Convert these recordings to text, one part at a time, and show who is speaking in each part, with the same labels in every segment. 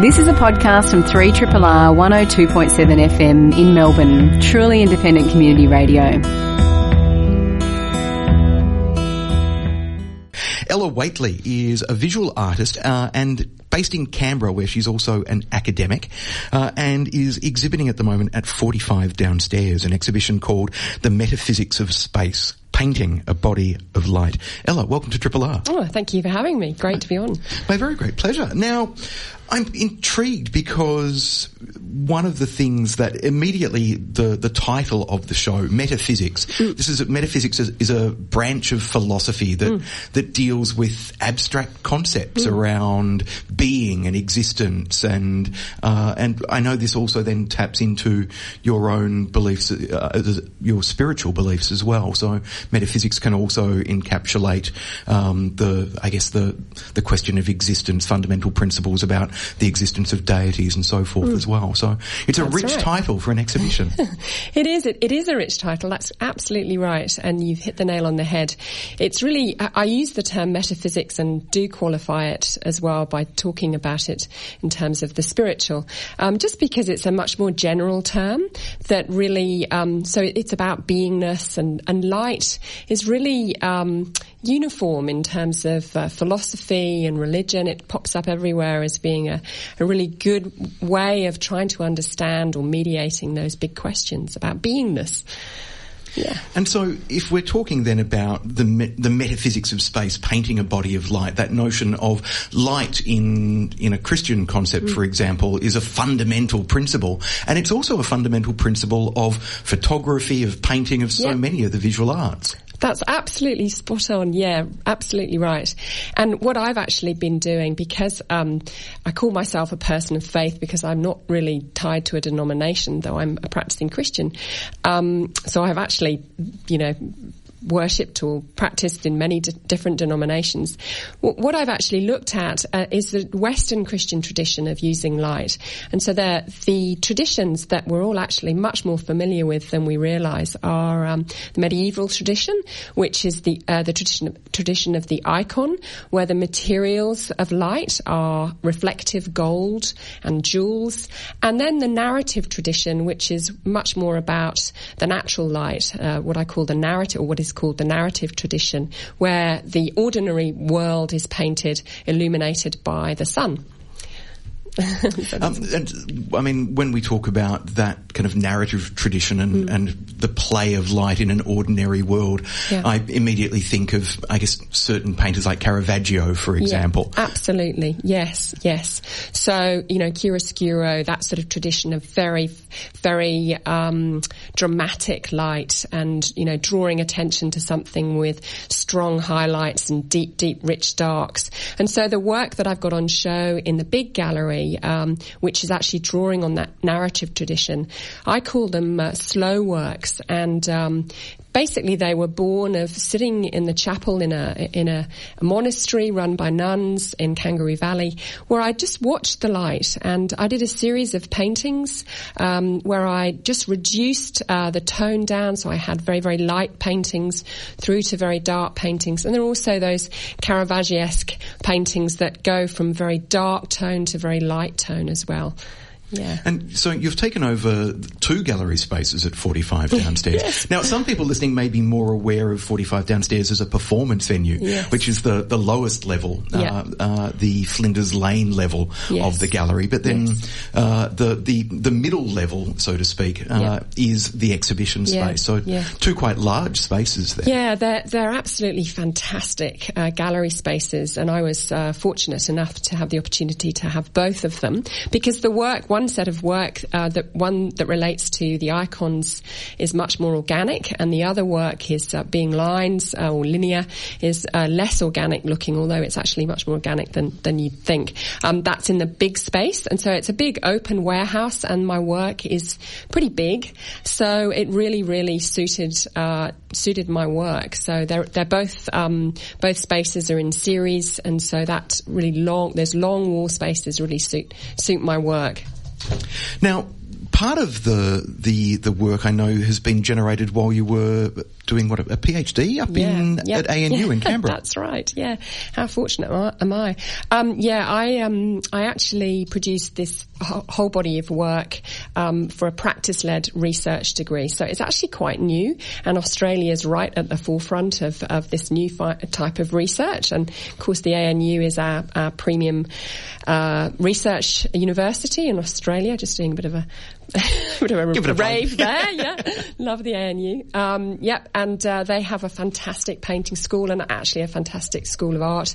Speaker 1: This is a podcast from 3RRR 102.7 FM in Melbourne, truly independent community radio.
Speaker 2: Ella Whateley is a visual artist uh, and based in Canberra, where she's also an academic, uh, and is exhibiting at the moment at 45 Downstairs, an exhibition called The Metaphysics of Space painting a body of light. Ella, welcome to Triple R.
Speaker 3: Oh, thank you for having me. Great to be on.
Speaker 2: My very great pleasure. Now, I'm intrigued because one of the things that immediately the, the title of the show, metaphysics, mm. this is metaphysics is, is, a branch of philosophy that mm. that deals with abstract concepts mm. around being and existence, and uh, and I know this also then taps into your own beliefs, uh, your spiritual beliefs as well. So metaphysics can also encapsulate um, the, I guess the the question of existence, fundamental principles about the existence of deities and so forth mm. as well. So it's a That's rich right. title for an exhibition.
Speaker 3: it is. It, it is a rich title. That's absolutely right, and you've hit the nail on the head. It's really. I, I use the term metaphysics and do qualify it as well by talking about it in terms of the spiritual, um, just because it's a much more general term that really. Um, so it's about beingness and and light is really um, uniform in terms of uh, philosophy and religion. It pops up everywhere as being a, a really good way of trying to understand or mediating those big questions about beingness. Yeah.
Speaker 2: And so, if we're talking then about the me- the metaphysics of space, painting a body of light, that notion of light in in a Christian concept, mm. for example, is a fundamental principle, and it's also a fundamental principle of photography, of painting, of so yeah. many of the visual arts.
Speaker 3: That's absolutely spot on. Yeah, absolutely right. And what I've actually been doing, because um, I call myself a person of faith because I'm not really tied to a denomination, though I'm a practicing Christian. Um, so I've actually, you know, worshipped or practiced in many different denominations. W- what I've actually looked at uh, is the Western Christian tradition of using light. And so the traditions that we're all actually much more familiar with than we realize are um, the medieval tradition, which is the, uh, the tradition, tradition of the icon, where the materials of light are reflective gold and jewels. And then the narrative tradition, which is much more about the natural light, uh, what I call the narrative, or what is is called the narrative tradition, where the ordinary world is painted, illuminated by the sun.
Speaker 2: um, and I mean, when we talk about that kind of narrative tradition and, mm. and the play of light in an ordinary world, yeah. I immediately think of, I guess, certain painters like Caravaggio, for example.
Speaker 3: Yeah, absolutely. Yes, yes. So, you know, chiaroscuro, that sort of tradition of very, very um, dramatic light and, you know, drawing attention to something with strong highlights and deep, deep, rich darks. And so the work that I've got on show in the big gallery um, which is actually drawing on that narrative tradition. I call them uh, slow works, and um, basically they were born of sitting in the chapel in a in a, monastery run by nuns in Kangaroo Valley, where I just watched the light, and I did a series of paintings um, where I just reduced uh, the tone down, so I had very very light paintings through to very dark paintings, and there are also those Caravaggesque paintings that go from very dark tone to very light tone as well. Yeah.
Speaker 2: And so you've taken over two gallery spaces at 45 downstairs. yes. Now, some people listening may be more aware of 45 downstairs as a performance venue, yes. which is the, the lowest level, yeah. uh, uh, the Flinders Lane level yes. of the gallery. But then uh, the, the the middle level, so to speak, uh, yeah. is the exhibition space. So two quite large spaces there.
Speaker 3: Yeah, they're, they're absolutely fantastic uh, gallery spaces. And I was uh, fortunate enough to have the opportunity to have both of them because the work, one set of work, uh, that one that relates to the icons is much more organic, and the other work is uh, being lines uh, or linear is uh, less organic looking, although it's actually much more organic than than you'd think. Um, that's in the big space, and so it's a big open warehouse, and my work is pretty big, so it really really suited uh, suited my work. So they're they're both um, both spaces are in series, and so that really long there's long wall spaces really suit suit my work.
Speaker 2: Now, part of the the the work I know has been generated while you were doing what a PhD up
Speaker 3: Yeah,
Speaker 2: in
Speaker 3: yep.
Speaker 2: at ANU in
Speaker 3: Yeah,
Speaker 2: Canberra.
Speaker 3: That's right. Yeah. How fortunate am I? Um, yeah, I um, I actually produced this whole body of work um, for a practice-led research degree. So it's actually quite new, and Australia's right at the forefront of, of this new fi- type of research. And of course, the ANU is our, our premium uh, research university in Australia. Just doing a bit of a bit of a
Speaker 2: a
Speaker 3: rave there. Yeah, love the ANU. Um, yep, and uh, they have a fantastic painting school and actually a fantastic school of art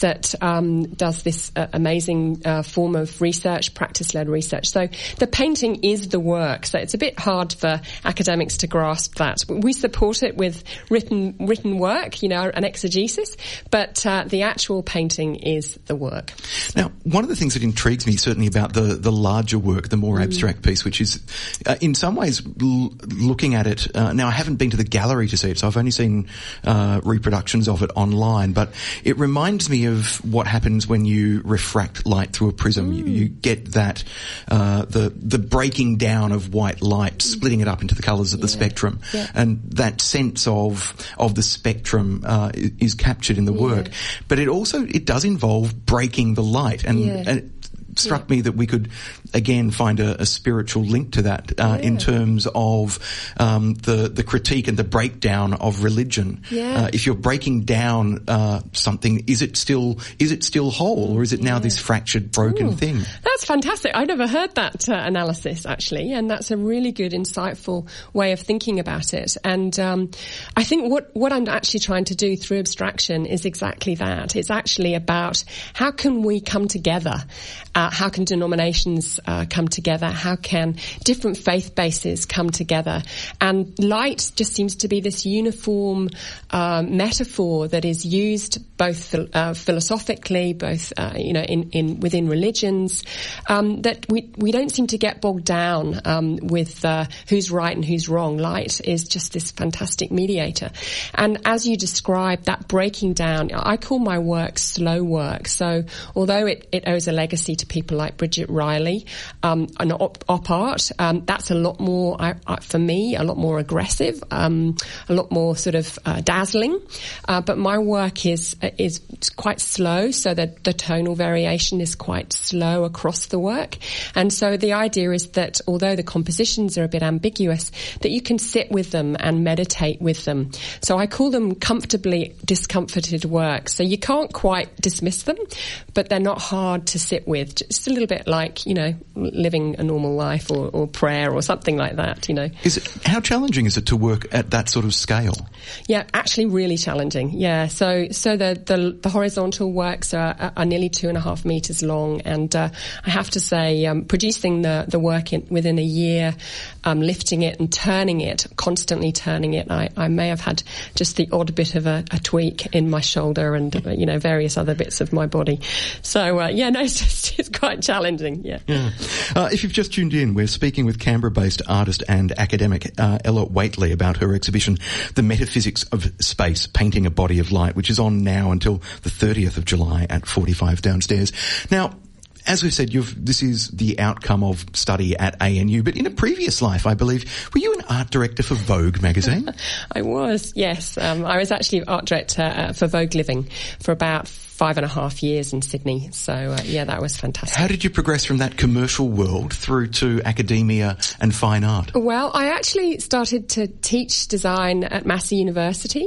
Speaker 3: that um, does this uh, amazing uh, form of research, practice-led research. So the painting is the work. So it's a bit hard for academics to grasp that. We support it with written written work, you know, an exegesis, but uh, the actual painting is the work.
Speaker 2: Now, one of the things that intrigues me certainly about the, the larger work, the
Speaker 3: Mm.
Speaker 2: more abstract piece, which is uh, in some ways l- looking at it. Uh, now, I haven't been to the gallery to see it, so I've only seen uh, reproductions of it online. But it reminds me of what happens when you refract light through a prism. You, you get that uh, the the breaking down of white light, splitting it up into the colours of the spectrum,
Speaker 3: Yeah.
Speaker 2: and that sense of of the spectrum uh, is captured in the work. But it also it does involve breaking the light, and,
Speaker 3: Yeah.
Speaker 2: and it struck me that we could again find a, a spiritual link to that uh, in terms of um, the the critique and the breakdown of religion.
Speaker 3: Yeah.
Speaker 2: Uh, if you're breaking down uh, something, is it still is it still whole, or is it now this fractured, broken
Speaker 3: Ooh,
Speaker 2: thing?
Speaker 3: That's fantastic. I never heard that uh, analysis actually, and that's a really good, insightful way of thinking about it. And um, I think what what I'm actually trying to do through abstraction is exactly that. It's actually about how can we come together. Uh, how can denominations uh, come together? How can different faith bases come together? And light just seems to be this uniform um, metaphor that is used both uh, philosophically, both uh, you know in, in within religions. Um, that we we don't seem to get bogged down um, with uh, who's right and who's wrong. Light is just this fantastic mediator, and as you described that breaking down, I call my work slow work. So although it, it owes a legacy to people like Bridget Riley um, and op, op art, um, that's a lot more for me, a lot more aggressive, um, a lot more sort of uh, dazzling. Uh, but my work is is quite slow, so that the tonal variation is quite slow across the work. And so the idea is that although the compositions are a bit ambiguous, that you can sit with them and meditate with them. So I call them comfortably discomforted work. So you can't quite dismiss them, but they're not hard to sit with. Just a little bit like, you know, living a normal life or, or prayer or something like that, you know.
Speaker 2: Is it how challenging is it to work at that sort of scale?
Speaker 3: Yeah, actually, really challenging. Yeah, so so the the, the horizontal works are, are nearly two and a half meters long, and uh, I have to say, um, producing the the work in, within a year, um, lifting it and turning it, constantly turning it, I, I may have had just the odd bit of a, a tweak in my shoulder and you know various other bits of my body. So uh, yeah, no, it's just it's quite challenging. Yeah.
Speaker 2: Uh, if you've just tuned in, we're speaking with Canberra-based artist and academic uh, Ella Whateley about her exhibition, The Metaphysics of Space, Painting a Body of Light, which is on now until the 30th of July at 45 downstairs. Now, as we said, you've, this is the outcome of study at ANU, but in a previous life, I believe, were you an art director for Vogue magazine?
Speaker 3: I was, yes. Um, I was actually art director uh, for Vogue Living for about five and a half years in Sydney. So uh, yeah, that was fantastic.
Speaker 2: How did you progress from that commercial world through to academia and fine art?
Speaker 3: Well, I actually started to teach design at Massey University.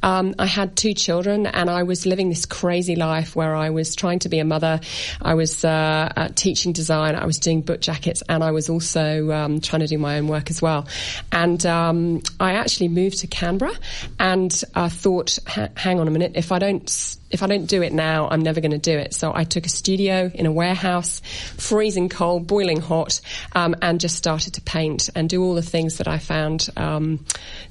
Speaker 3: Um, I had two children, and I was living this crazy life where I was trying to be a mother. I was uh, uh, teaching design. I was doing book jackets, and I was also um, trying to do my own work as well. And um, I actually moved to Canberra, and I thought, hang on a minute, if I don't if I don't do it now, I'm never going to do it. So I took a studio in a warehouse, freezing cold, boiling hot, um, and just started to paint and do all the things that I found um,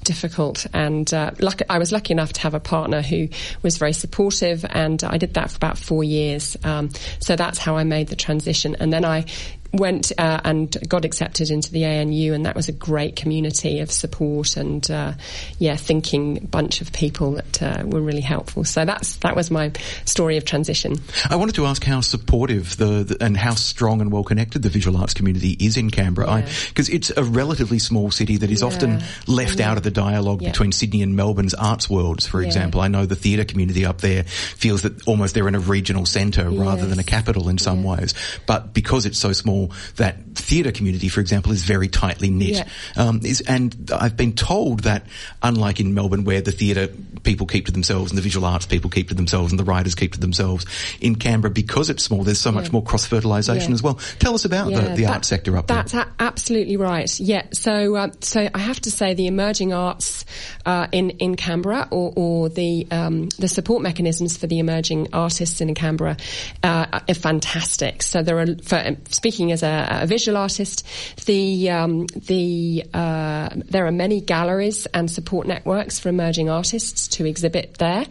Speaker 3: difficult. And uh, luck- I was lucky enough to have a partner who was very supportive, and I did that for about four years. Um, so that's how I made the transition. And then I went uh, and got accepted into the ANU, and that was a great community of support and uh, yeah, thinking bunch of people that uh, were really helpful. So that's that was my story of transition.
Speaker 2: I wanted to ask how supportive the, the and how strong and well connected the visual arts community is in Canberra, because yeah. it's a relatively small city that is yeah. often left yeah. out of the dialogue between Sydney and Melbourne's arts worlds. For example, I know the theatre community up there feels that almost they're in a regional centre yes. rather than a capital in some ways, but because it's so small that theatre community, for example, is very tightly knit. Yeah. Um, is, and I've been told that unlike in Melbourne where the theatre people keep to themselves and the visual arts people keep to themselves and the writers keep to themselves, in Canberra, because it's small, there's so much yeah. more cross-fertilisation yeah. as well. Tell us about the, the art sector up
Speaker 3: that's
Speaker 2: there.
Speaker 3: That's a- absolutely right. Yeah. So, uh, so I have to say the emerging arts uh, in, in Canberra or, or the, um, the support mechanisms for the emerging artists in Canberra uh, are fantastic. So there are, for, speaking as a, a visual artist. The um, the uh, there are many galleries and support networks for emerging artists to exhibit there,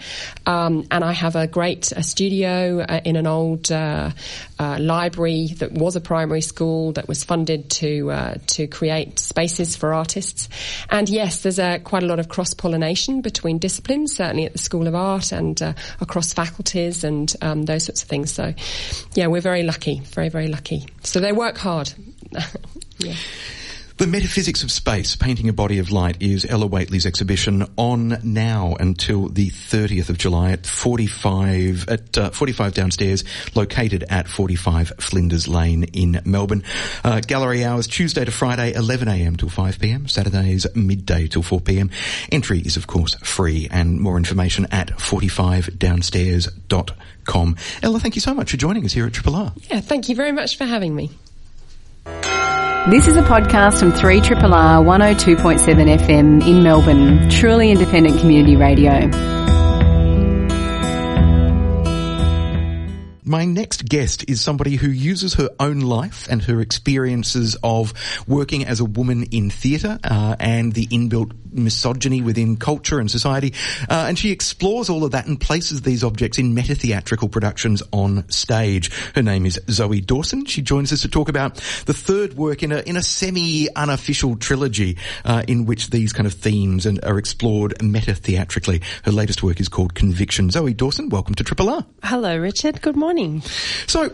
Speaker 3: um, and I have a great a studio uh, in an old uh, uh library that was a primary school that was funded to uh, to create spaces for artists. And yes, there's a, quite a lot of cross pollination between disciplines, certainly at the School of Art and uh, across faculties and um, those sorts of things. So, yeah, we're very lucky, very very lucky. So they work hard. yeah.
Speaker 2: The Metaphysics of Space, Painting a Body of Light is Ella Whateley's exhibition on now until the 30th of July at 45, at uh, 45 downstairs, located at 45 Flinders Lane in Melbourne. Uh, gallery hours Tuesday to Friday, 11am till 5pm, Saturdays midday till 4pm. Entry is of course free and more information at 45downstairs.com. Ella, thank you so much for joining us here at Triple R.
Speaker 3: Yeah, thank you very much for having me.
Speaker 1: This is a podcast from 3RRR 102.7 FM in Melbourne, truly independent community radio.
Speaker 2: My next guest is somebody who uses her own life and her experiences of working as a woman in theatre uh, and the inbuilt misogyny within culture and society. Uh, and she explores all of that and places these objects in meta-theatrical productions on stage. Her name is Zoe Dawson. She joins us to talk about the third work in a, in a semi-unofficial trilogy uh, in which these kind of themes and are explored meta-theatrically. Her latest work is called Conviction. Zoe Dawson, welcome to Triple R.
Speaker 4: Hello, Richard. Good morning morning.
Speaker 2: So,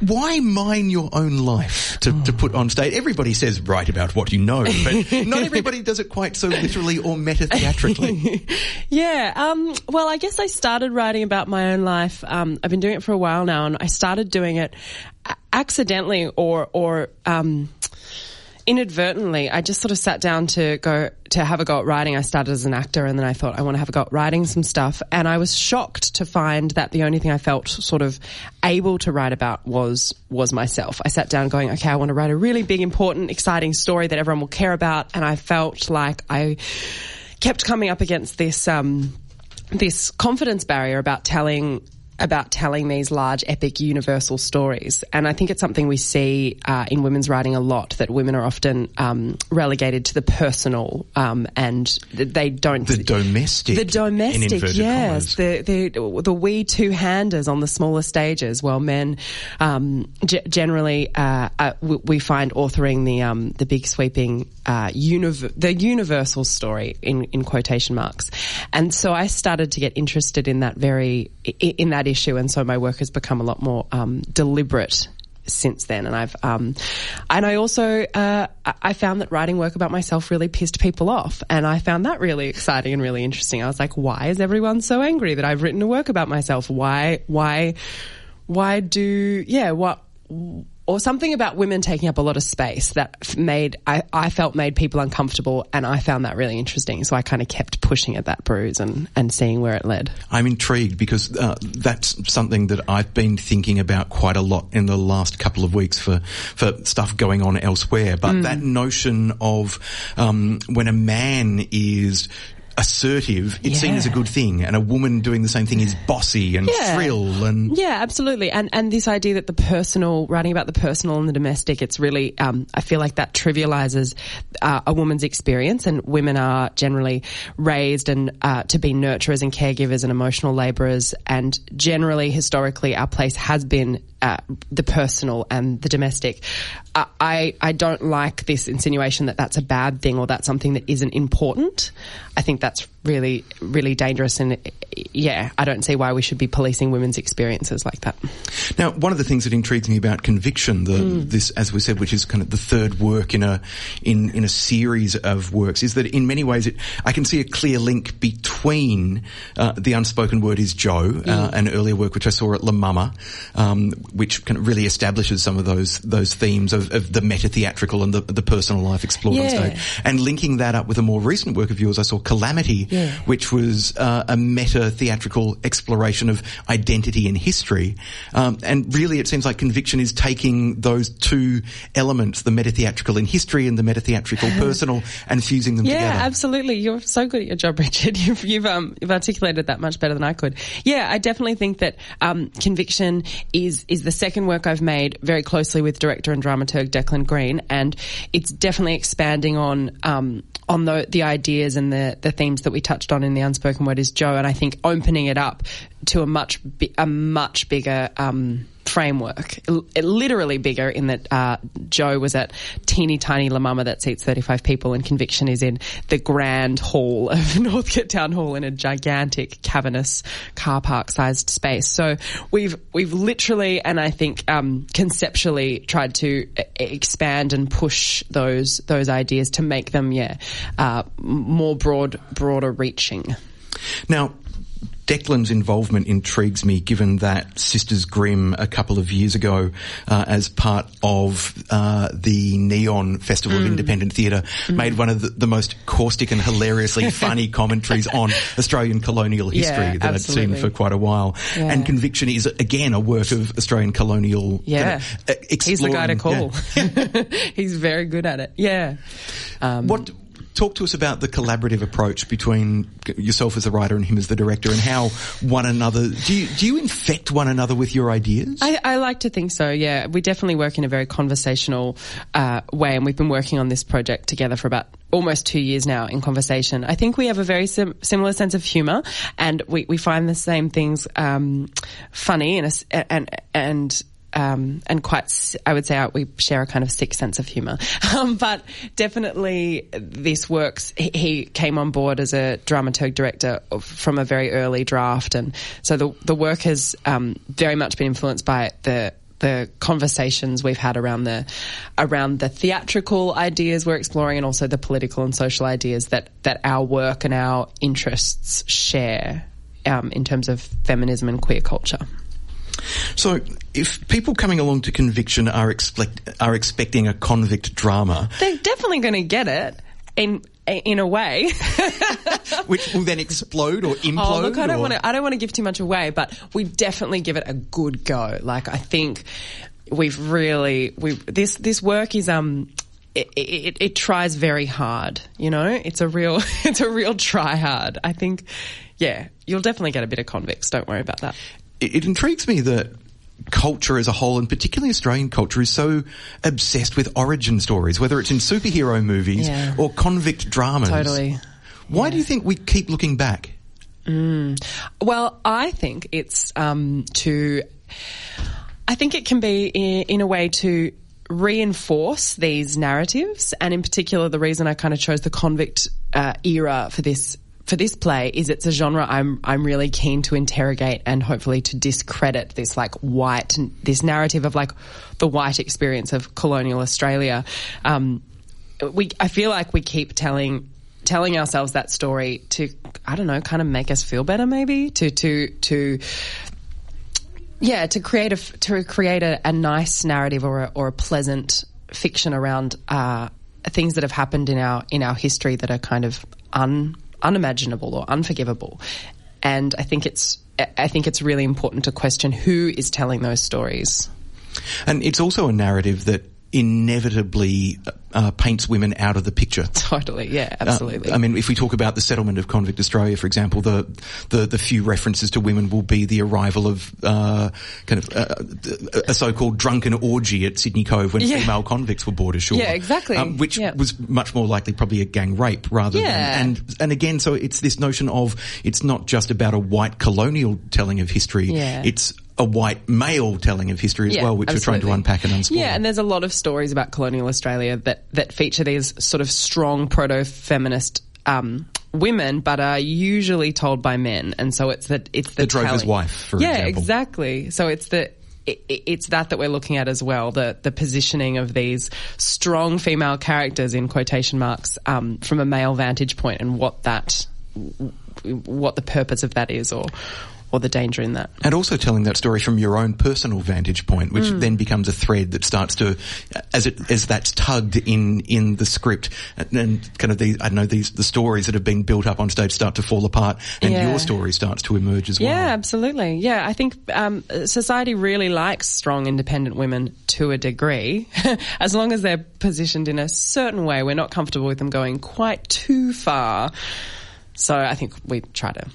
Speaker 2: why mine your own life to, oh. to put on stage? Everybody says write about what you know, but not everybody does it quite so literally or meta theatrically.
Speaker 4: yeah. Um, well, I guess I started writing about my own life. Um, I've been doing it for a while now, and I started doing it accidentally or or um, inadvertently, I just sort of sat down to go to have a go at writing. I started as an actor and then I thought I want to have a go at writing some stuff. And I was shocked to find that the only thing I felt sort of able to write about was, was myself. I sat down going, okay, I want to write a really big, important, exciting story that everyone will care about. And I felt like I kept coming up against this, um, this confidence barrier about telling about telling these large, epic, universal stories. And I think it's something we see uh, in women's writing a lot that women are often um, relegated to the personal um, and they don't.
Speaker 2: The domestic.
Speaker 4: The domestic, yes. The, the, the wee two handers on the smaller stages, while men um, g- generally uh, uh, we find authoring the, um, the big sweeping uh, univ- the universal story in, in quotation marks. And so I started to get interested in that very, in that issue. And so my work has become a lot more um, deliberate since then. And I've, um, and I also, uh, I found that writing work about myself really pissed people off. And I found that really exciting and really interesting. I was like, why is everyone so angry that I've written a work about myself? Why, why, why do, yeah, what, or something about women taking up a lot of space that made I, I felt made people uncomfortable and I found that really interesting so I kind of kept pushing at that bruise and, and seeing where it led.
Speaker 2: I'm intrigued because uh, that's something that I've been thinking about quite a lot in the last couple of weeks for for stuff going on elsewhere but mm. that notion of um, when a man is assertive, it's yeah. seen as a good thing, and a woman doing the same thing is bossy and yeah. shrill and
Speaker 4: yeah, absolutely. And and this idea that the personal, writing about the personal and the domestic, it's really, um, I feel like that trivializes uh, a woman's experience, and women are generally raised and uh, to be nurturers and caregivers and emotional laborers, and generally historically our place has been uh, the personal and the domestic. I I don't like this insinuation that that's a bad thing or that's something that isn't important. I think that's really really dangerous and yeah, I don't see why we should be policing women's experiences like that.
Speaker 2: Now, one of the things that intrigues me about conviction, the, mm. this, as we said, which is kind of the third work in a in in a series of works, is that in many ways it, I can see a clear link between uh, the unspoken word is Joe, uh, mm. uh, an earlier work which I saw at La Mama, um, which kind of really establishes some of those those themes of, of the meta theatrical and the, the personal life explored yeah. on stage, and linking that up with a more recent work of yours, I saw Calamity, yeah. which was uh, a meta theatrical exploration of identity and history. Um, and really, it seems like Conviction is taking those two elements, the meta theatrical in history and the meta theatrical personal, and fusing them
Speaker 4: yeah,
Speaker 2: together.
Speaker 4: Yeah, absolutely. You're so good at your job, Richard. You've you've, um, you've articulated that much better than I could. Yeah, I definitely think that um, Conviction is is the second work I've made very closely with director and dramaturg Declan Greene, and it's definitely expanding on um, on the the ideas and the the themes that we touched on in the unspoken word is Joe, and I think opening it up to a much a much bigger um, framework, literally bigger in that uh, Joe was at teeny tiny La Mama that seats 35 people and Conviction is in the grand hall of Northcote Town Hall in a gigantic cavernous car park sized space. So we've, we've literally and I think um, conceptually tried to expand and push those, those ideas to make them, yeah, uh, more broad, broader reaching.
Speaker 2: Now, Declan's involvement intrigues me, given that Sisters Grimm a couple of years ago, uh, as part of uh, the Neon Festival mm. of Independent Theatre, mm. made one of the, the, most caustic and hilariously funny commentaries on Australian colonial history
Speaker 4: yeah,
Speaker 2: that
Speaker 4: absolutely.
Speaker 2: I'd seen for quite a while. Yeah. And Conviction is again a work of Australian colonial.
Speaker 4: Yeah, kind of, uh, he's the guy to call. Yeah. he's very good at it. Yeah.
Speaker 2: Um, what talk to us about the collaborative approach between yourself as a writer and him as the director, and how one another do you do you infect one another with your ideas?
Speaker 4: I, I like to think so. Yeah, we definitely work in a very conversational uh, way, and we've been working on this project together for about almost two years now in conversation. I think we have a very sim- similar sense of humor, and we, we find the same things um, funny and and and um, and quite, I would say we share a kind of sick sense of humour. Um, but definitely this works. He, he, came on board as a dramaturg director from a very early draft. And so the, the work has um, very much been influenced by the the conversations we've had around the around the theatrical ideas we're exploring and also the political and social ideas that that our work and our interests share um, in terms of feminism and queer culture.
Speaker 2: So, if people coming along to Conviction are expect are expecting a convict drama,
Speaker 4: they're definitely going to get it in in a way,
Speaker 2: which will then explode or implode.
Speaker 4: Oh, look, I don't want to. I don't want to give too much away, but we definitely give it a good go. Like I think we've really we this this work is um. It, it, it tries very hard, you know. It's a real, it's a real try hard. I think, yeah, you'll definitely get a bit of convicts. Don't worry about that
Speaker 2: it, it intrigues me that culture as a whole, and particularly Australian culture, is so obsessed with origin stories, whether it's in superhero movies yeah. or convict dramas.
Speaker 4: Totally.
Speaker 2: Why yeah. do you think we keep looking back?
Speaker 4: Mm. Well, I think it's um, to. I think it can be in, in a way to reinforce these narratives, and in particular, the reason I kind of chose the convict uh, era for this for this play is it's a genre I'm I'm really keen to interrogate and hopefully to discredit this like white this narrative of like the white experience of colonial Australia. Um, we I feel like we keep telling telling ourselves that story to I don't know kind of make us feel better maybe to to to yeah to create a to create a, a nice narrative or a, or a pleasant fiction around uh, things that have happened in our in our history that are kind of un unimaginable or unforgivable. And I think it's I think it's really important to question who is telling those stories.
Speaker 2: And it's also a narrative that inevitably uh, paints women out of the picture.
Speaker 4: Totally, yeah, uh, absolutely.
Speaker 2: Uh, I mean, if we talk about the settlement of convict Australia, for example, the the, the few references to women will be the arrival of uh, kind of uh, a so-called drunken orgy at Sydney Cove when yeah. female convicts were brought ashore.
Speaker 4: Yeah, exactly. Um,
Speaker 2: which
Speaker 4: yeah.
Speaker 2: was much more likely probably a gang rape rather yeah. than and and again, so it's this notion of it's not just about a white colonial telling of history.
Speaker 4: Yeah.
Speaker 2: It's a white male telling of history as yeah, well, which absolutely. we're trying to unpack and unspool.
Speaker 4: Yeah, and there's a lot of stories about colonial Australia that, that feature these sort of strong proto-feminist um, women, but are usually told by men, and so it's that it's
Speaker 2: the, the drover's wife, for
Speaker 4: yeah,
Speaker 2: example.
Speaker 4: exactly. So it's the it's that that we're looking at as well the the positioning of these strong female characters in quotation marks um, from a male vantage point and what that what the purpose of that is or or the danger in that.
Speaker 2: And also telling that story from your own personal vantage point, which mm. then becomes a thread that starts to, as it, as that's tugged in, in the script and, and kind of the, I don't know, these, the stories that have been built up on stage start to fall apart and yeah. your story starts to emerge as well.
Speaker 4: Yeah, absolutely. Yeah, I think, um, society really likes strong independent women to a degree, as long as they're positioned in a certain way. We're not comfortable with them going quite too far. So I think we try to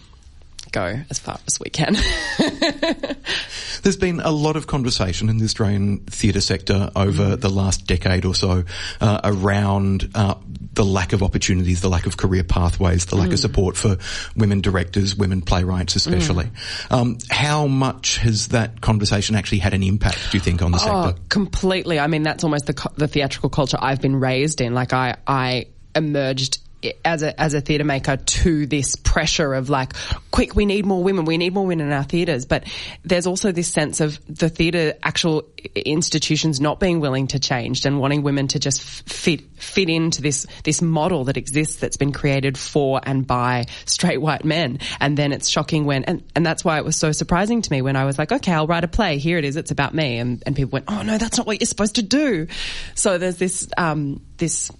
Speaker 4: go as far as we can.
Speaker 2: There's been a lot of conversation in the Australian theatre sector over mm. the last decade or so uh, around uh, the lack of opportunities, the lack of career pathways, the lack mm. of support for women directors, women playwrights especially. Mm. Um, how much has that conversation actually had an impact, do you think, on the oh, sector?
Speaker 4: Completely. I mean, that's almost the, the theatrical culture I've been raised in. Like, I, I emerged as a as a theatre maker to this pressure of like, quick, we need more women, we need more women in our theatres. But there's also this sense of the theatre actual institutions not being willing to change and wanting women to just fit fit into this this model that exists that's been created for and by straight white men. And then it's shocking when and, and that's why it was so surprising to me when I was like, okay, I'll write a play. Here it is. It's about me. And and people went, oh no, that's not what you're supposed to do. So there's this um this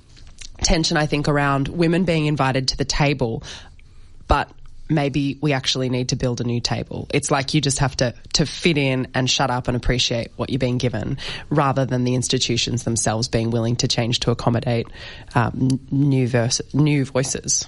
Speaker 4: tension, I think, around women being invited to the table, but maybe we actually need to build a new table. It's like you just have to, to fit in and shut up and appreciate what you're being given rather than the institutions themselves being willing to change to accommodate um, new, verse, new voices.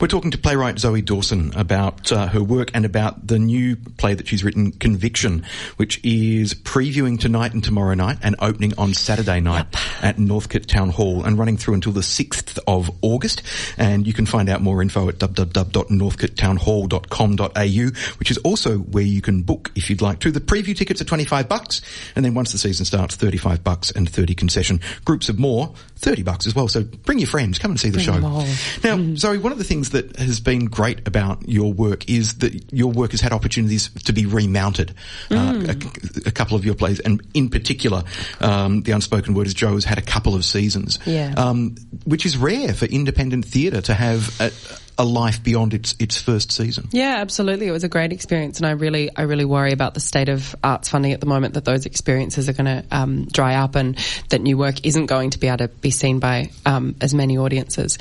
Speaker 2: We're talking to playwright Zoe Dawson about uh, her work and about the new play that she's written, Conviction, which is previewing tonight and tomorrow night and opening on Saturday night yep. at Northcote Town Hall and running through until the 6th of August. And you can find out more info at www.northcotetownhall.com.au, which is also where you can book if you'd like to. The preview tickets are 25 bucks, and then once the season starts, 35 bucks and 30 concession. Groups of more, 30 bucks as well. So bring your friends, come and see the bring show. Now, mm. Zoe, one of the things that has been great about your work is that your work has had opportunities to be remounted. Uh, mm. Uh, a, a, couple of your plays, and in particular, um, The Unspoken Word as Joe has had a couple of seasons,
Speaker 4: yeah. um,
Speaker 2: which is rare for independent theatre to have a, a life beyond its its first season.
Speaker 4: Yeah, absolutely. It was a great experience, and I really I really worry about the state of arts funding at the moment. That those experiences are going to um, dry up, and that new work isn't going to be able to be seen by um, as many audiences.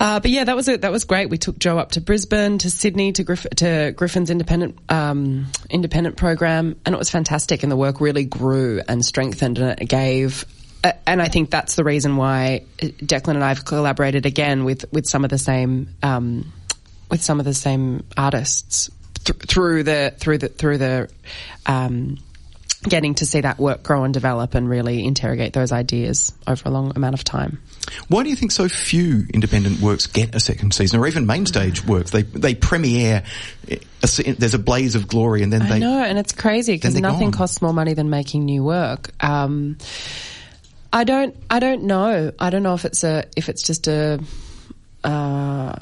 Speaker 4: Uh, but yeah, that was it. That was great. We took Joe up to Brisbane, to Sydney, to, Griff- to Griffin's independent um, independent program, and it was fantastic. And the work really grew and strengthened, and it gave and I think that's the reason why Declan and I have collaborated again with, with some of the same um, with some of the same artists th- through the through the through the um, getting to see that work grow and develop and really interrogate those ideas over a long amount of time.
Speaker 2: Why do you think so few independent works get a second season, or even main stage works? They they premiere. A, there's a blaze of glory, and then I they.
Speaker 4: know, and it's crazy because nothing gone. costs more money than making new work. Um, I don't. I don't know. I don't know if it's a. If it's just a. Uh,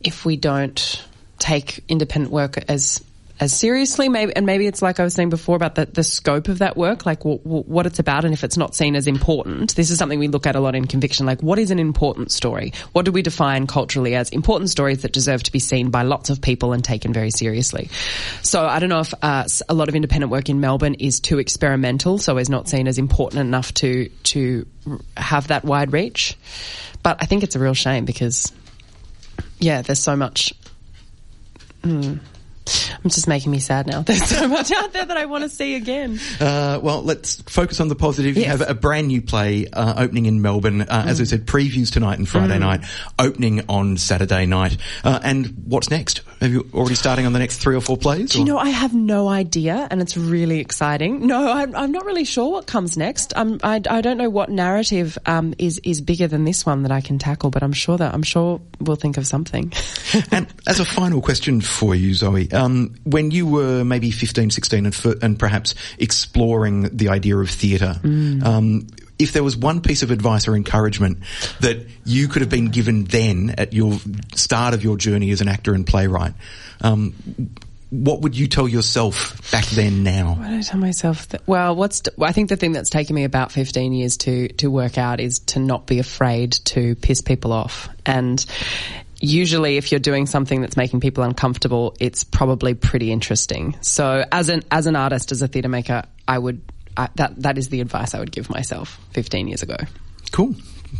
Speaker 4: if we don't take independent work as as seriously, maybe, and maybe it's like I was saying before about the, the scope of that work, like w- w- what it's about, and if it's not seen as important. This is something we look at a lot in conviction. Like, what is an important story? What do we define culturally as important stories that deserve to be seen by lots of people and taken very seriously? So I don't know if uh, a lot of independent work in Melbourne is too experimental, so is not seen as important enough to to have that wide reach. But I think it's a real shame because, yeah, there's so much. Mm, I'm just making me sad now. There's so much out there that I want to see again.
Speaker 2: Uh, well, let's focus on the positive. Yes. You have a brand new play uh, opening in Melbourne. Uh, mm. As I said, previews tonight and Friday mm. night, opening on Saturday night. Uh, and what's next? Have you already starting on the next three or four plays?
Speaker 4: Do you know, I have no idea, and it's really exciting. No, I'm, I'm not really sure what comes next. I'm, I, I don't know what narrative um, is is bigger than this one that I can tackle, but I'm sure that I'm sure we'll think of something.
Speaker 2: and as a final question for you, Zoe. Um, when you were maybe 15, 16 and, f- and perhaps exploring the idea of theatre,
Speaker 4: Mm.
Speaker 2: um, if there was one piece of advice or encouragement that you could have been given then at your start of your journey as an actor and playwright, um, what would you tell yourself back then now?
Speaker 4: What did I tell myself? That, well, what's I think the thing that's taken me about 15 years to to work out is to not be afraid to piss people off. And usually if you're doing something that's making people uncomfortable, it's probably pretty interesting. So as an as an artist, as a theatre maker, I would I, that that is the advice I would give myself 15 years ago.
Speaker 2: Cool.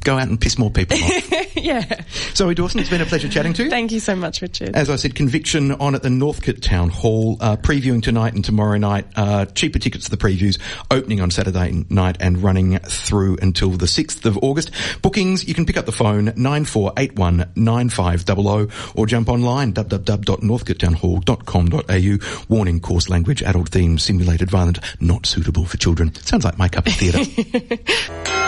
Speaker 2: Go out and piss more people off.
Speaker 4: yeah.
Speaker 2: Zoe Dawson, it's been a pleasure chatting to you.
Speaker 4: Thank you so much, Richard.
Speaker 2: As I said, Conviction on at the Northcote Town Hall, uh, previewing tonight and tomorrow night. Uh, cheaper tickets to the previews, opening on Saturday night and running through until the 6th of August. Bookings, you can pick up the phone 9481 9500 or jump online www.northcotetownhall.com.au. Warning, coarse language, adult themes, simulated violent, not suitable for children. Sounds like my cup of theatre.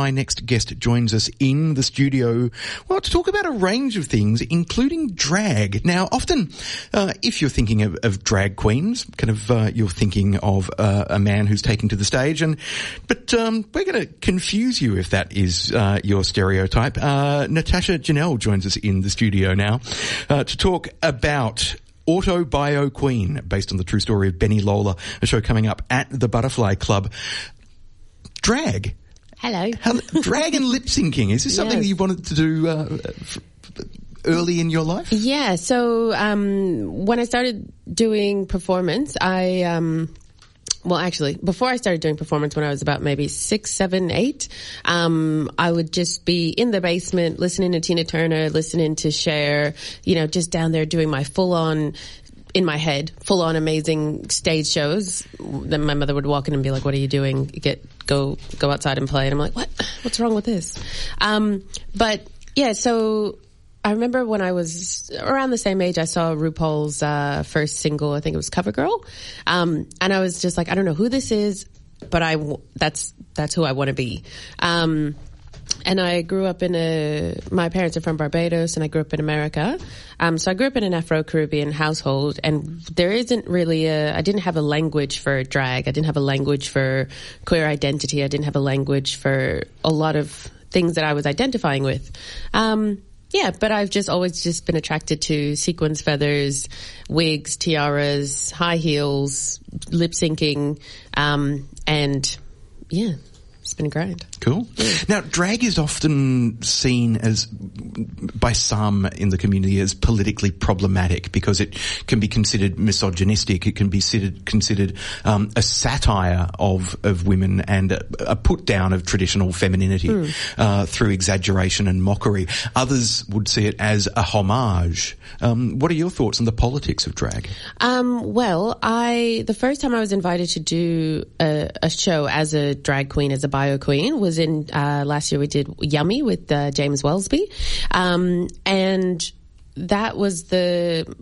Speaker 2: My next guest joins us in the studio, well, to talk about a range of things, including drag. Now, often, uh, if you're thinking of, of, drag queens, kind of, uh, you're thinking of uh, a man who's taken to the stage, and but um, we're going to confuse you if that is uh, your stereotype. Uh, Natasha Jynel joins us in the studio now uh, to talk about Auto Bio Queen, based on the true story of Beni Lola, a show coming up at the Butterfly Club. Drag.
Speaker 5: Hello.
Speaker 2: drag and lip syncing. Is this something
Speaker 5: Yes.
Speaker 2: that you wanted to do uh, early in your life?
Speaker 5: Yeah. So um, when I started doing performance, I. Um, well, actually, before I started doing performance, when I was about maybe six, seven, eight, um, I would just be in the basement listening to Tina Turner, listening to Cher, you know, just down there doing my full on, in my head, full on amazing stage shows. Then my mother would walk in and be like, "What are you doing? Get go go outside and play." And I'm like, "What? What's wrong with this?" Um, but yeah, so I remember when I was around the same age, I saw RuPaul's uh, first single. I think it was CoverGirl, um, and I was just like, I don't know who this is, but I that's that's who I want to be. Um, and I grew up in a. My parents are from Barbados, and I grew up in America. Um, so I grew up in an Afro-Caribbean household, and there isn't really a. I didn't have a language for drag. I didn't have a language for queer identity. I didn't have a language for a lot of things that I was identifying with. Um, yeah, but I've just always just been attracted to sequins feathers, wigs, tiaras, high heels, lip syncing, um, and yeah, it's been great.
Speaker 2: Cool. Now, drag is often seen as, by some in the community, as politically problematic because it can be considered misogynistic. It can be considered, considered um, a satire of of women and a, a put down of traditional femininity uh, through exaggeration and mockery. Others would see it as a homage. Um, what are your thoughts on the politics of drag?
Speaker 5: Um, well, I the first time I was invited to do a, a show as a drag queen, as a bio queen, was in uh, last year. We did Yummy with uh, James Welsby, um, and that was the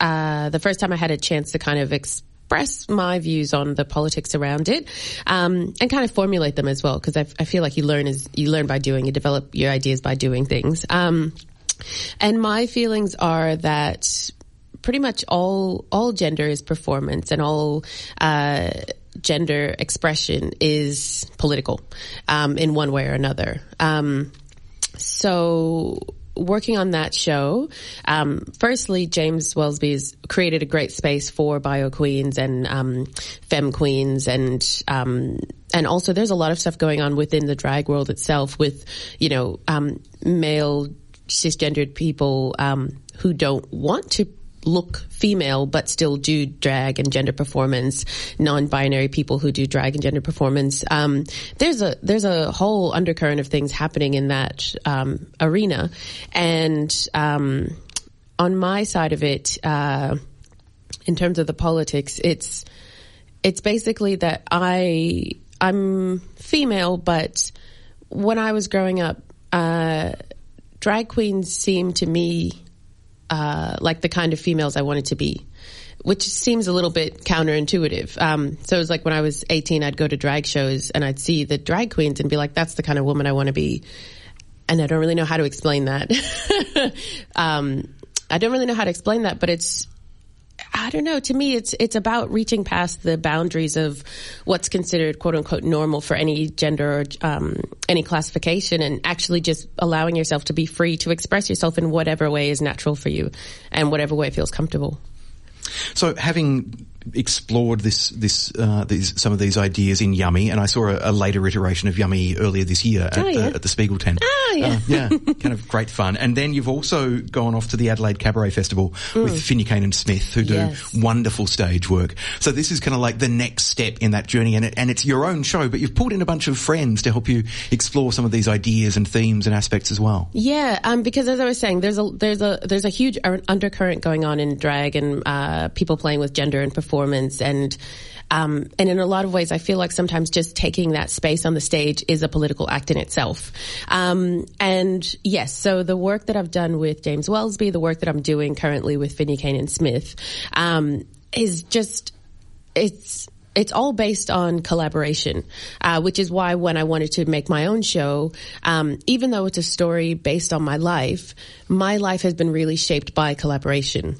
Speaker 5: uh, the first time I had a chance to kind of express my views on the politics around it, um, and kind of formulate them as well. Because I, I feel like you learn as you learn by doing, you develop your ideas by doing things. Um, and my feelings are that pretty much all all gender is performance, and all uh, gender expression is political um, in one way or another. Um, so working on that show, um, firstly, James Welsby has created a great space for bio queens and um, queens, and um, and also there's a lot of stuff going on within the drag world itself with you know um, male cisgendered people um, who don't want to look female but still do drag and gender performance non-binary people who do drag and gender performance. Um, there's a there's a whole undercurrent of things happening in that um, arena. And um, on my side of it uh, in terms of the politics it's it's basically that I I'm female but when I was growing up uh, drag queens seemed to me uh, like the kind of females I wanted to be. which seems a little bit counterintuitive. Um, so it was like when I was 18, I'd go to drag shows and I'd see the drag queens and be like, that's the kind of woman I want to be. And I don't really know how to explain that. um, I don't really know how to explain that, but it's, I don't know. To me, it's it's about reaching past the boundaries of what's considered "quote unquote" normal for any gender or um, any classification, and actually just allowing yourself to be free to express yourself in whatever way is natural for you, and whatever way feels comfortable.
Speaker 2: So, having explored this this uh, these, some of these ideas in Yummy, and I saw a, a later iteration of Yummy earlier this year at,
Speaker 5: Oh, yeah.
Speaker 2: the, at the Spiegel tent.
Speaker 5: Oh, yeah.
Speaker 2: Uh, yeah, kind of great fun. And then you've also gone off to the Adelaide Cabaret Festival with Finucane and Smith, who do
Speaker 5: Mm. Yes.
Speaker 2: wonderful stage work. So this is kind of like the next step in that journey, and it, and it's your own show, but you've pulled in a bunch of friends to help you explore some of these ideas and themes and aspects as well.
Speaker 5: Yeah, um, because as I was saying, there's a there's a there's a huge un- undercurrent going on in drag and uh, people playing with gender and performance, and um, and in a lot of ways, I feel like sometimes just taking that space on the stage is a political act in itself. Um, and yes, so the work that I've done with James Welsby, the work that I'm doing currently with Finucane and Smith, um, is just it's it's all based on collaboration, uh, which is why when I wanted to make my own show, um, even though it's a story based on my life, my life has been really shaped by collaboration.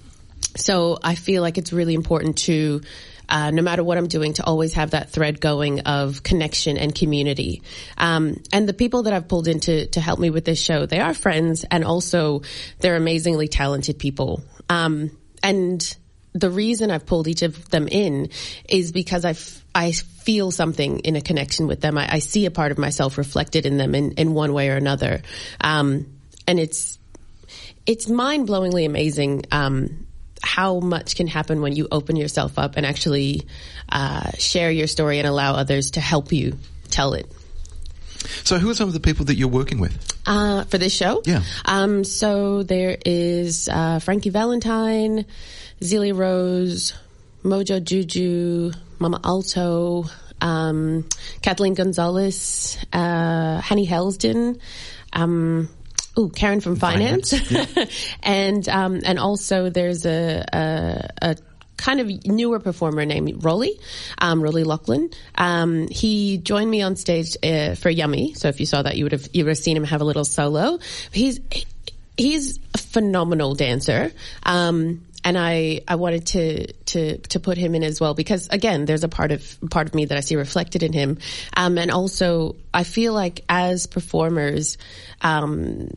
Speaker 5: So I feel like it's really important to, uh, no matter what I'm doing, to always have that thread going of connection and community. Um, and the people that I've pulled in to, to help me with this show, they are friends and also they're amazingly talented people. Um, and the reason I've pulled each of them in is because I, feel something in a connection with them. I, I see a part of myself reflected in them in, in one way or another. Um, and it's, it's mind blowingly amazing, um, how much can happen when you open yourself up and actually, uh, share your story and allow others to help you tell it.
Speaker 2: So, who are some of the people that you're working with?
Speaker 5: Uh, for this show?
Speaker 2: Yeah.
Speaker 5: Um, so there is, uh, Frankie Valentine, Zelia Rose, Mojo Juju, Mama Alto, um, Kathleen Gonzalez, uh, Hanny Helsden, um, Ooh, Karen from finance, and um, and also there's a, a, a kind of newer performer named Rolly, um, Rolly Lachlan. Um, he joined me on stage uh, for Yummy. So if you saw that, you would have you would have seen him have a little solo. He's he's a phenomenal dancer. Um, and I, I wanted to, to, to put him in as well because again, there's a part of, part of me that I see reflected in him. Um, and also I feel like as performers, um,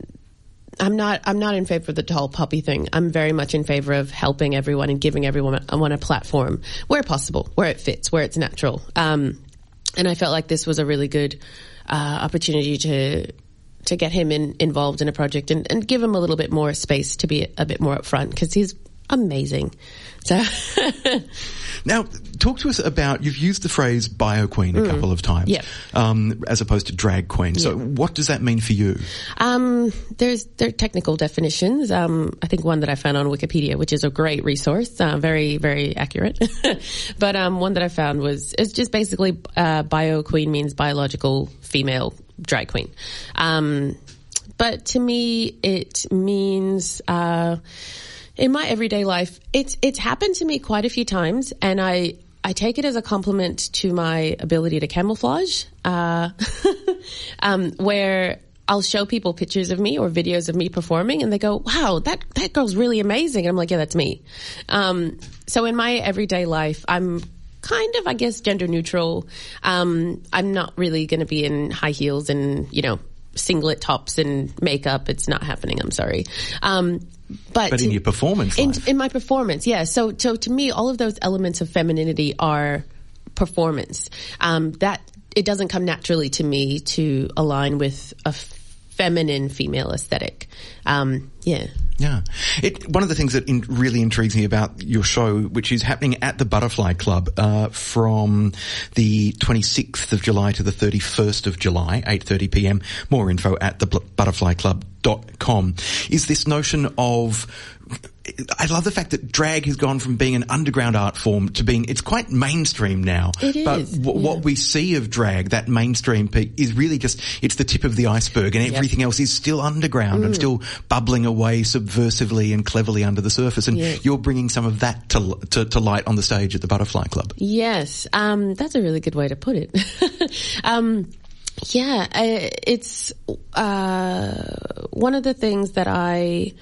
Speaker 5: I'm not. I'm not in favor of the tall puppy thing. I'm very much in favor of helping everyone and giving everyone a, a platform where possible, where it fits, where it's natural. Um, and I felt like this was a really good uh, opportunity to to get him in, involved in a project and, and give him a little bit more space to be a, a bit more upfront because he's amazing. So
Speaker 2: Now, talk to us about, you've used the phrase bio queen a couple of times.
Speaker 5: Mm. Yeah.
Speaker 2: Um, as opposed to drag queen. So what does that mean for you?
Speaker 5: Um, there's there are technical definitions. Um, I think one that I found on Wikipedia, which is a great resource, uh, very very accurate. but um, one that I found was it's just basically uh, bio queen means biological female drag queen. Um, but to me, it means. Uh, in my everyday life, it's it's happened to me quite a few times, and I I take it as a compliment to my ability to camouflage. Uh, um, where I'll show people pictures of me or videos of me performing, and they go, "Wow, that that girl's really amazing," and I'm like, "Yeah, that's me." Um, so in my everyday life, I'm kind of, I guess, gender neutral. Um, I'm not really going to be in high heels and you know singlet tops and makeup. It's not happening. I'm sorry. Um, but,
Speaker 2: But in your performance
Speaker 5: in, in my performance, yeah. So, so to me, all of those elements of femininity are performance. Um, that it doesn't come naturally to me to align with a feminine female aesthetic. Um, yeah.
Speaker 2: Yeah. It, one of the things that in, really intrigues me about your show, which is happening at the Butterfly Club uh, from the 26th of July to the 31st of July, 8.30 p.m. More info at the butterflyclub.com, is this notion of I love the fact that drag has gone from being an underground art form to being, it's quite mainstream now.
Speaker 5: It
Speaker 2: but
Speaker 5: is,
Speaker 2: w-
Speaker 5: yeah.
Speaker 2: what we see of drag, that mainstream peak, is really just, it's the tip of the iceberg and everything else is still underground
Speaker 5: Mm.
Speaker 2: and still bubbling away subversively and cleverly under the surface. And you're bringing some of that to, to, to light on the stage at the Butterfly Club.
Speaker 5: Yes, um, that's a really good way to put it. um, yeah, I, it's uh, one of the things that I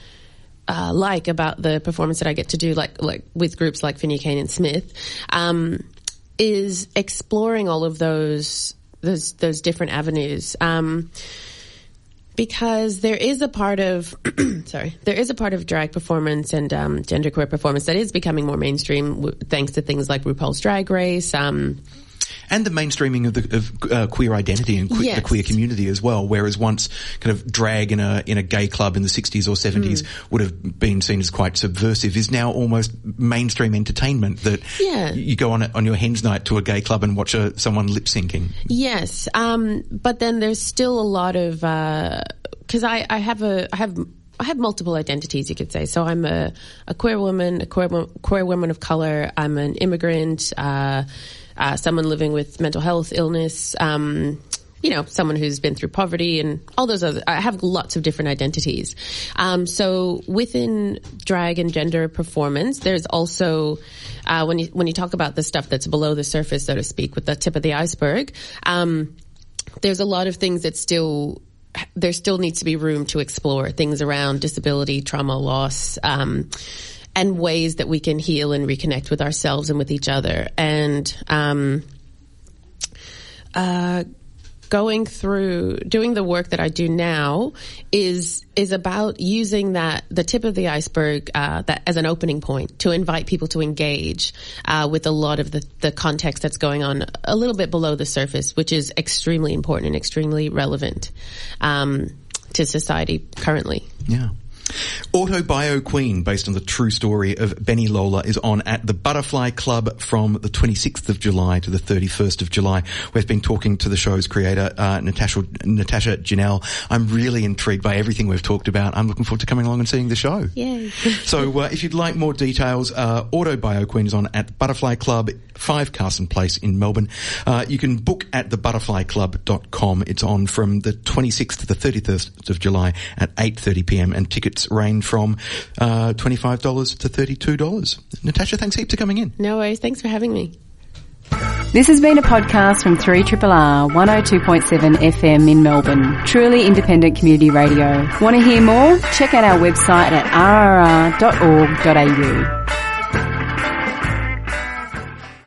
Speaker 5: uh, like about the performance that I get to do, like like with groups like Finucane and Smith, um, is exploring all of those those those different avenues. Um, because there is a part of sorry there is a part of drag performance and um, genderqueer performance that is becoming more mainstream w- thanks to things like RuPaul's Drag Race. Um,
Speaker 2: and the mainstreaming of the of uh, queer identity and que- the queer community as well. Whereas once kind of drag in a in a gay club in the sixties or seventies
Speaker 5: Hmm.
Speaker 2: would have been seen as quite subversive, is now almost mainstream entertainment. That
Speaker 5: Yeah.
Speaker 2: you go on on your hens night to a gay club and watch a, someone lip syncing.
Speaker 5: yes, um, but then there's still a lot of because I, I have a I have. I have multiple identities, you could say. So I'm a, a queer woman, a queer, queer woman of color. I'm an immigrant, uh, uh, someone living with mental health illness. Um, you know, someone who's been through poverty and all those other, I have lots of different identities. Um, so within drag and gender performance, there's also, uh, when you, when you talk about the stuff that's below the surface, so to speak, with the tip of the iceberg, um, there's a lot of things that still there still needs to be room to explore things around disability, trauma, loss, um, and ways that we can heal and reconnect with ourselves and with each other. And um, uh, going through doing the work that I do now is is about using that the tip of the iceberg uh, that as an opening point to invite people to engage uh, with a lot of the, the context that's going on a little bit below the surface, which is extremely important and extremely relevant um, to society currently.
Speaker 2: Yeah. Autobio Queen, based on the true story of Beni Lola, is on at the Butterfly Club from the 26th of July to the 31st of July. We've been talking to the show's creator, uh, Natasha, Natasha Jynel. I'm really intrigued by everything we've talked about. I'm looking forward to coming along and seeing the show.
Speaker 5: Yay.
Speaker 2: so uh, if you'd like more details, uh, Autobio Queen is on at the Butterfly Club, 5 Carson Place in Melbourne. Uh, you can book at thebutterflyclub.com. It's on from the 26th to the 31st of July at 8.30pm and tickets range from uh, $25 to $32. Natasha, thanks heaps for coming in.
Speaker 5: No worries. Thanks for having me.
Speaker 1: This has been a podcast from 3RRR 102.7 FM in Melbourne. Truly independent community radio. Want to hear more? Check out our website at rrr.org.au.